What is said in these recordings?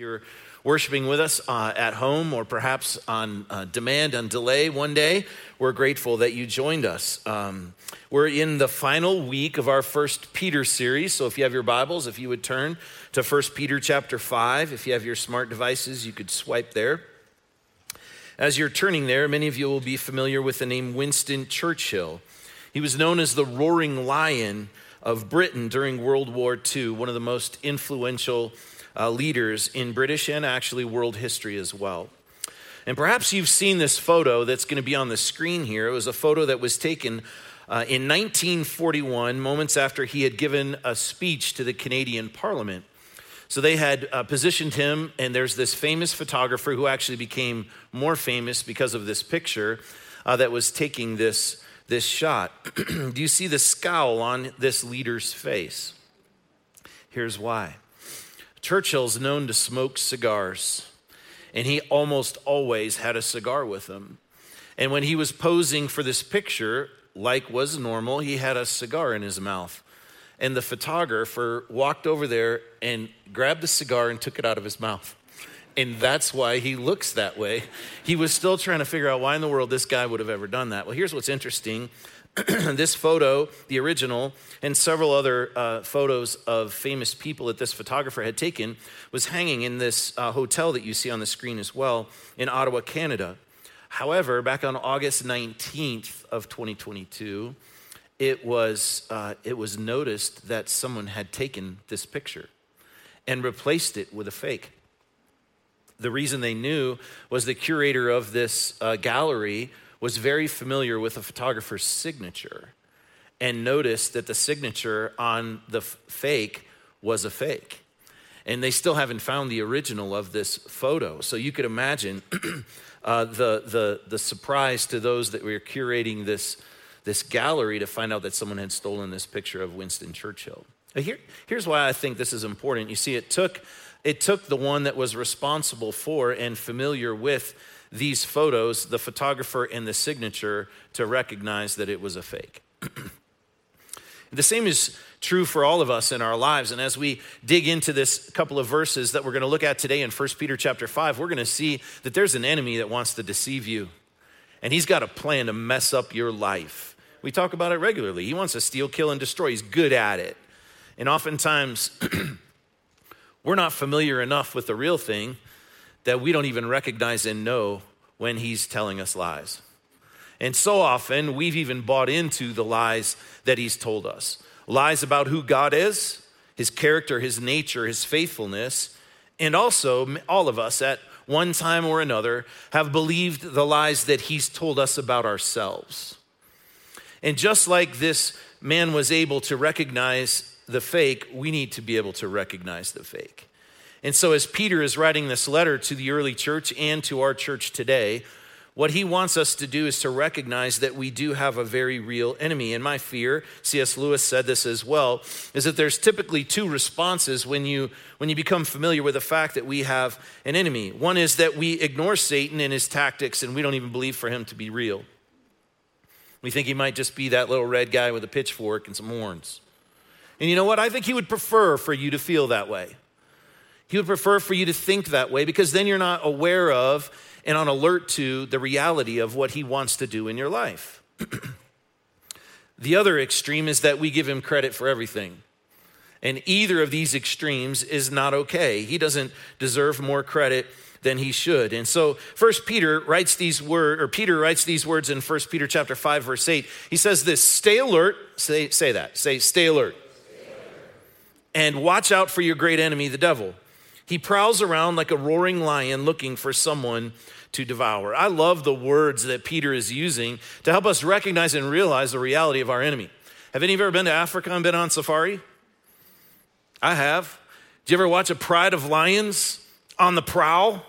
you're worshiping with us uh, at home or perhaps on uh, demand, on delay one day, we're grateful that you joined us. Um, we're in the final week of our First Peter series. So if you have your Bibles, if you would turn to First Peter chapter 5, if you have your smart devices, you could swipe there. As you're turning there, many of you will be familiar with the name Winston Churchill. He was known as the Roaring Lion of Britain during World War II, one of the most influential uh, leaders in British and actually world history as well. And perhaps you've seen this photo that's going to be on the screen here. It was a photo that was taken uh, in 1941, moments after he had given a speech to the Canadian Parliament. So they had uh, positioned him, and there's this famous photographer who actually became more famous because of this picture uh, that was taking this, this shot. Do you see the scowl on this leader's face? Here's why Churchill's known to smoke cigars, and he almost always had a cigar with him. And when he was posing for this picture, like was normal, he had a cigar in his mouth. And the photographer walked over there and grabbed the cigar and took it out of his mouth. And that's why he looks that way. He was still trying to figure out why in the world this guy would have ever done that. Well, here's what's interesting this photo, the original, and several other uh, photos of famous people that this photographer had taken was hanging in this uh, hotel that you see on the screen as well in Ottawa, Canada. However, back on August 19th of 2022, it was, uh, it was noticed that someone had taken this picture and replaced it with a fake. The reason they knew was the curator of this uh, gallery was very familiar with the photographer's signature and noticed that the signature on the f- fake was a fake. And they still haven't found the original of this photo. So you could imagine uh, the, the, the surprise to those that were curating this, this gallery to find out that someone had stolen this picture of Winston Churchill. Here, here's why I think this is important. You see, it took, it took the one that was responsible for and familiar with these photos, the photographer and the signature, to recognize that it was a fake. the same is true for all of us in our lives. And as we dig into this couple of verses that we're going to look at today in 1 Peter chapter 5, we're going to see that there's an enemy that wants to deceive you. And he's got a plan to mess up your life. We talk about it regularly. He wants to steal, kill, and destroy. He's good at it. And oftentimes, we're not familiar enough with the real thing that we don't even recognize and know when he's telling us lies. And so often, we've even bought into the lies that he's told us lies about who God is, his character, his nature, his faithfulness. And also, all of us at one time or another have believed the lies that he's told us about ourselves. And just like this man was able to recognize the fake, we need to be able to recognize the fake. And so, as Peter is writing this letter to the early church and to our church today, what he wants us to do is to recognize that we do have a very real enemy. And my fear, C.S. Lewis said this as well, is that there's typically two responses when you when you become familiar with the fact that we have an enemy. One is that we ignore Satan and his tactics and we don't even believe for him to be real. We think he might just be that little red guy with a pitchfork and some horns. And you know what? I think he would prefer for you to feel that way. He would prefer for you to think that way because then you're not aware of and on alert to the reality of what He wants to do in your life. the other extreme is that we give Him credit for everything. And either of these extremes is not okay. He doesn't deserve more credit than he should. And so first Peter writes these words, or Peter writes these words in First Peter chapter 5, verse 8. He says this: stay alert. Say, say that. Say, stay alert. And watch out for your great enemy, the devil. He prowls around like a roaring lion looking for someone to devour. I love the words that Peter is using to help us recognize and realize the reality of our enemy. Have any of you ever been to Africa and been on safari? I have. Did you ever watch a pride of lions on the prowl?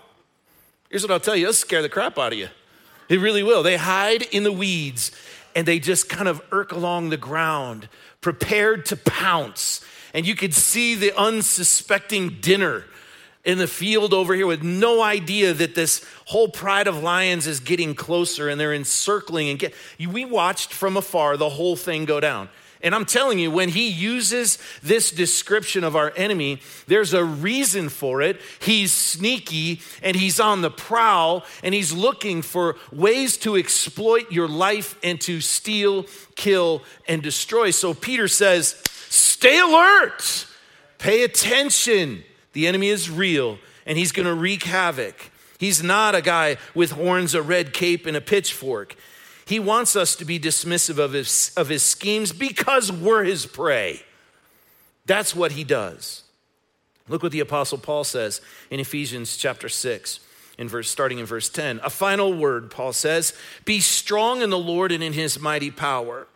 Here's what I'll tell you it'll scare the crap out of you. It really will. They hide in the weeds and they just kind of irk along the ground, prepared to pounce. And you could see the unsuspecting dinner in the field over here with no idea that this whole pride of lions is getting closer and they're encircling and get we watched from afar the whole thing go down And I'm telling you, when he uses this description of our enemy, there's a reason for it. He's sneaky and he's on the prowl and he's looking for ways to exploit your life and to steal, kill, and destroy. So Peter says, Stay alert, pay attention. The enemy is real and he's going to wreak havoc. He's not a guy with horns, a red cape, and a pitchfork. He wants us to be dismissive of his, of his schemes because we're his prey. That's what he does. Look what the Apostle Paul says in Ephesians chapter 6, in verse, starting in verse 10. A final word, Paul says, Be strong in the Lord and in his mighty power.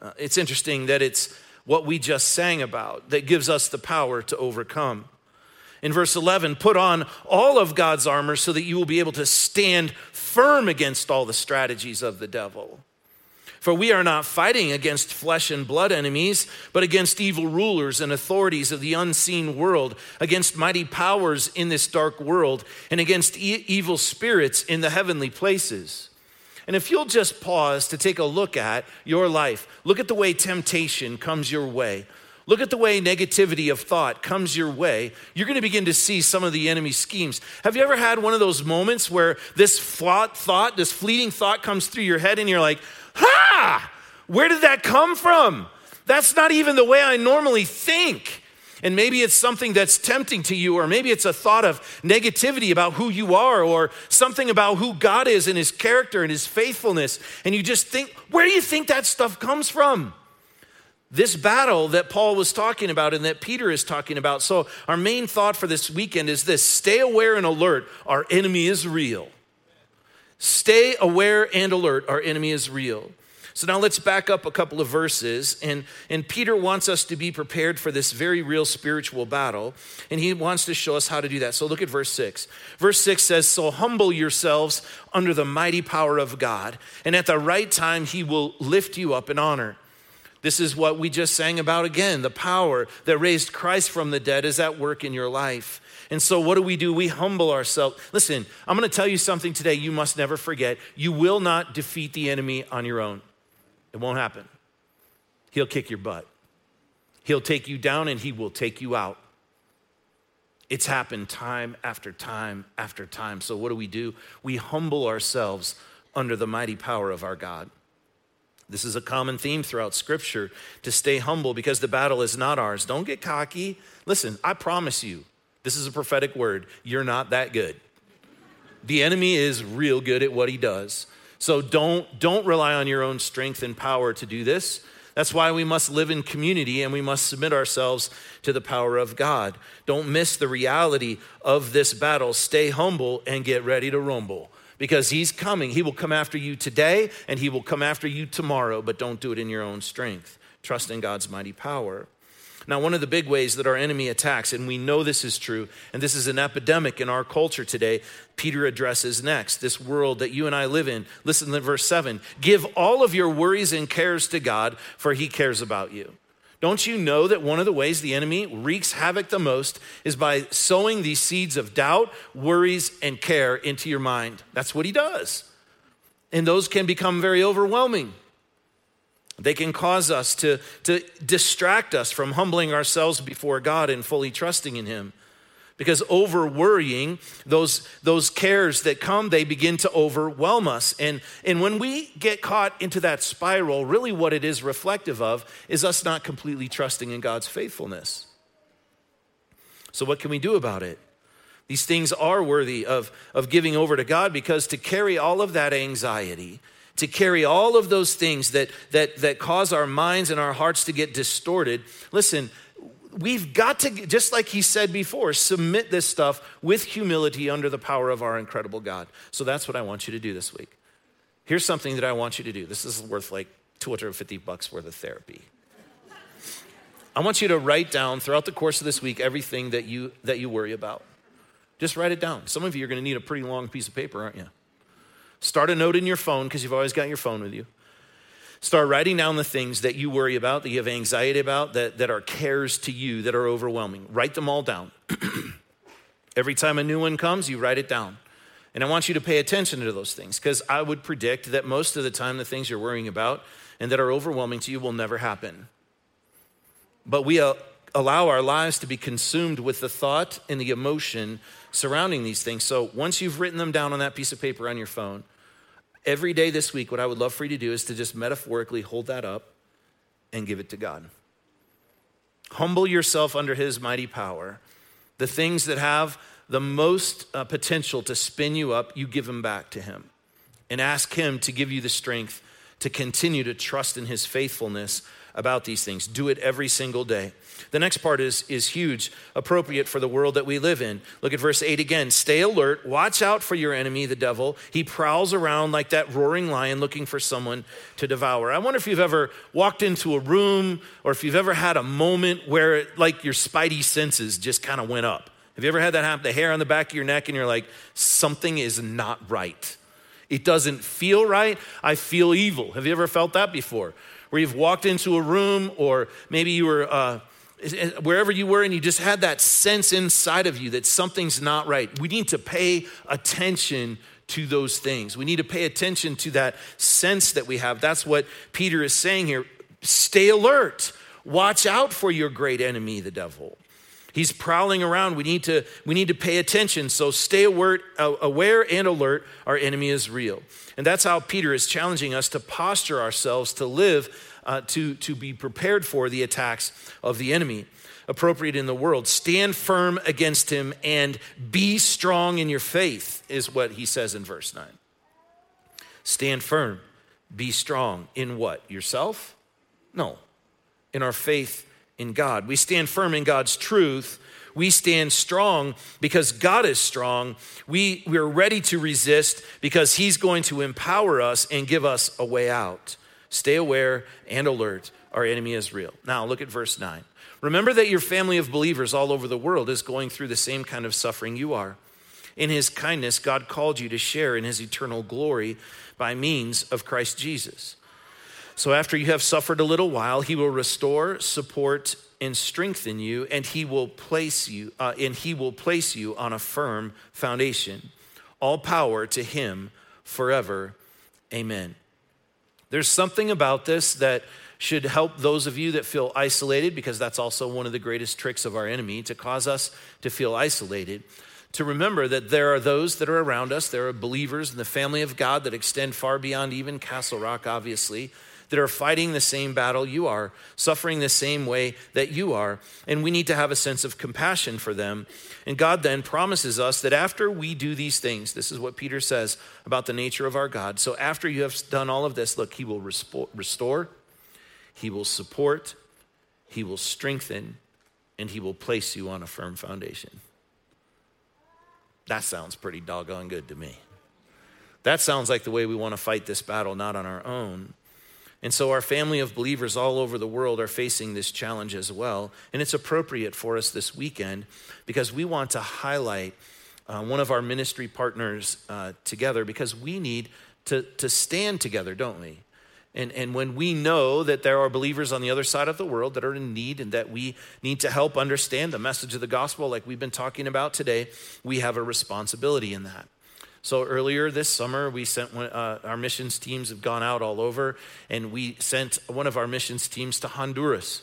Uh, it's interesting that it's what we just sang about that gives us the power to overcome. In verse 11, put on all of God's armor so that you will be able to stand firm against all the strategies of the devil. For we are not fighting against flesh and blood enemies, but against evil rulers and authorities of the unseen world, against mighty powers in this dark world, and against e- evil spirits in the heavenly places. And if you'll just pause to take a look at your life, look at the way temptation comes your way. Look at the way negativity of thought comes your way. You're going to begin to see some of the enemy's schemes. Have you ever had one of those moments where this thought, thought, this fleeting thought comes through your head and you're like, ha, where did that come from? That's not even the way I normally think. And maybe it's something that's tempting to you, or maybe it's a thought of negativity about who you are, or something about who God is and his character and his faithfulness. And you just think, where do you think that stuff comes from? This battle that Paul was talking about and that Peter is talking about. So, our main thought for this weekend is this stay aware and alert. Our enemy is real. Stay aware and alert. Our enemy is real. So, now let's back up a couple of verses. And, and Peter wants us to be prepared for this very real spiritual battle. And he wants to show us how to do that. So, look at verse 6. Verse 6 says, So humble yourselves under the mighty power of God, and at the right time he will lift you up in honor. This is what we just sang about again. The power that raised Christ from the dead is at work in your life. And so, what do we do? We humble ourselves. Listen, I'm going to tell you something today you must never forget. You will not defeat the enemy on your own, it won't happen. He'll kick your butt, he'll take you down, and he will take you out. It's happened time after time after time. So, what do we do? We humble ourselves under the mighty power of our God. This is a common theme throughout Scripture to stay humble because the battle is not ours. Don't get cocky. Listen, I promise you, this is a prophetic word. You're not that good. The enemy is real good at what he does. So don't, don't rely on your own strength and power to do this. That's why we must live in community and we must submit ourselves to the power of God. Don't miss the reality of this battle. Stay humble and get ready to rumble because he's coming. He will come after you today and he will come after you tomorrow, but don't do it in your own strength. Trust in God's mighty power. Now, one of the big ways that our enemy attacks, and we know this is true, and this is an epidemic in our culture today, Peter addresses next this world that you and I live in. Listen to verse 7 Give all of your worries and cares to God, for he cares about you. Don't you know that one of the ways the enemy wreaks havoc the most is by sowing these seeds of doubt, worries, and care into your mind? That's what he does. And those can become very overwhelming. They can cause us to, to distract us from humbling ourselves before God and fully trusting in Him because over worrying those those cares that come they begin to overwhelm us. And and when we get caught into that spiral really what it is reflective of is us not completely trusting in God's faithfulness. So what can we do about it? These things are worthy of of giving over to God because to carry all of that anxiety to carry all of those things that that that cause our minds and our hearts to get distorted listen we've got to, just like he said before, submit this stuff with humility under the power of our incredible God. So that's what I want you to do this week. Here's something that I want you to do. This is worth like 250 bucks worth of therapy. I want you to write down throughout the course of this week everything that you that you worry about. Just write it down. Some of you are going to need a pretty long piece of paper, aren't you? Start a note in your phone because you've always got your phone with you. Start writing down the things that you worry about, that you have anxiety about, that, that are cares to you, that are overwhelming. Write them all down. Every time a new one comes, you write it down. And I want you to pay attention to those things because I would predict that most of the time the things you're worrying about and that are overwhelming to you will never happen. but we uh, allow our lives to be consumed with the thought and the emotion surrounding these things. So once you've written them down on that piece of paper on your phone, every day this week, what I would love for you to do is to just metaphorically hold that up and give it to God. Humble yourself under His mighty power. The things that have the most uh, potential to spin you up, you give them back to Him. And ask Him to give you the strength to continue to trust in His faithfulness about these things. Do it every single day. The next part is, is huge, appropriate for the world that we live in. Look at verse 8 again. Stay alert, watch out for your enemy, the devil. He prowls around like that roaring lion looking for someone to devour. I wonder if you've ever walked into a room or if you've ever had a moment where, it, like, your spidey senses just kind of went up. Have you ever had that happen? The hair on the back of your neck, and you're like, something is not right. It doesn't feel right. I feel evil. Have you ever felt that before? Where you've walked into a room, or maybe you were. Uh, wherever you were and you just had that sense inside of you that something's not right. We need to pay attention to those things. We need to pay attention to that sense that we have. That's what Peter is saying here. Stay alert. Watch out for your great enemy, the devil. He's prowling around. We need to, we need to pay attention. So stay alert, uh, aware and alert. Our enemy is real. And that's how Peter is challenging us to posture ourselves to live uh, to, to be prepared for the attacks of the enemy appropriate in the world. Stand firm against him and be strong in your faith, is what he says in verse 9. Stand firm, be strong in what? Yourself? No, in our faith in God. We stand firm in God's truth. We stand strong because God is strong. We, we're ready to resist because He's going to empower us and give us a way out. Stay aware and alert. Our enemy is real. Now, look at verse 9. Remember that your family of believers all over the world is going through the same kind of suffering you are. In his kindness, God called you to share in his eternal glory by means of Christ Jesus. So, after you have suffered a little while, he will restore, support, and strengthen you, and he will place you, uh, and he will place you on a firm foundation. All power to him forever. Amen. There's something about this that should help those of you that feel isolated, because that's also one of the greatest tricks of our enemy to cause us to feel isolated. To remember that there are those that are around us, there are believers in the family of God that extend far beyond even Castle Rock, obviously, that are fighting the same battle you are, suffering the same way that you are, and we need to have a sense of compassion for them. And God then promises us that after we do these things, this is what Peter says about the nature of our God. So after you have done all of this, look, He will restore, He will support, He will strengthen, and He will place you on a firm foundation. That sounds pretty doggone good to me. That sounds like the way we want to fight this battle, not on our own. And so, our family of believers all over the world are facing this challenge as well. And it's appropriate for us this weekend because we want to highlight uh, one of our ministry partners uh, together because we need to, to stand together, don't we? And, and when we know that there are believers on the other side of the world that are in need and that we need to help understand the message of the gospel, like we've been talking about today, we have a responsibility in that. So earlier this summer, we sent one, uh, our missions teams have gone out all over, and we sent one of our missions teams to Honduras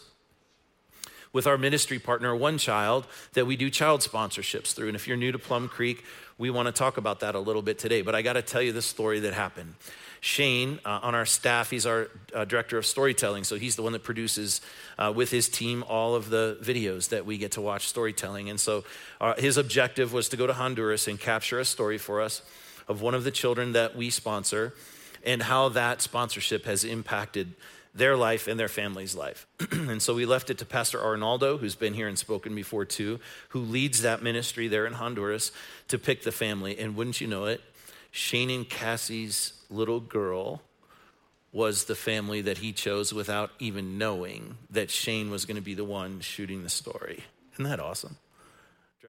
with our ministry partner, One Child, that we do child sponsorships through. And if you're new to Plum Creek, we want to talk about that a little bit today. But I got to tell you the story that happened. Shane uh, on our staff, he's our uh, director of storytelling. So he's the one that produces uh, with his team all of the videos that we get to watch storytelling. And so uh, his objective was to go to Honduras and capture a story for us of one of the children that we sponsor and how that sponsorship has impacted their life and their family's life. and so we left it to Pastor Arnaldo, who's been here and spoken before too, who leads that ministry there in Honduras, to pick the family. And wouldn't you know it, Shane and Cassie's little girl was the family that he chose without even knowing that Shane was going to be the one shooting the story. Isn't that awesome?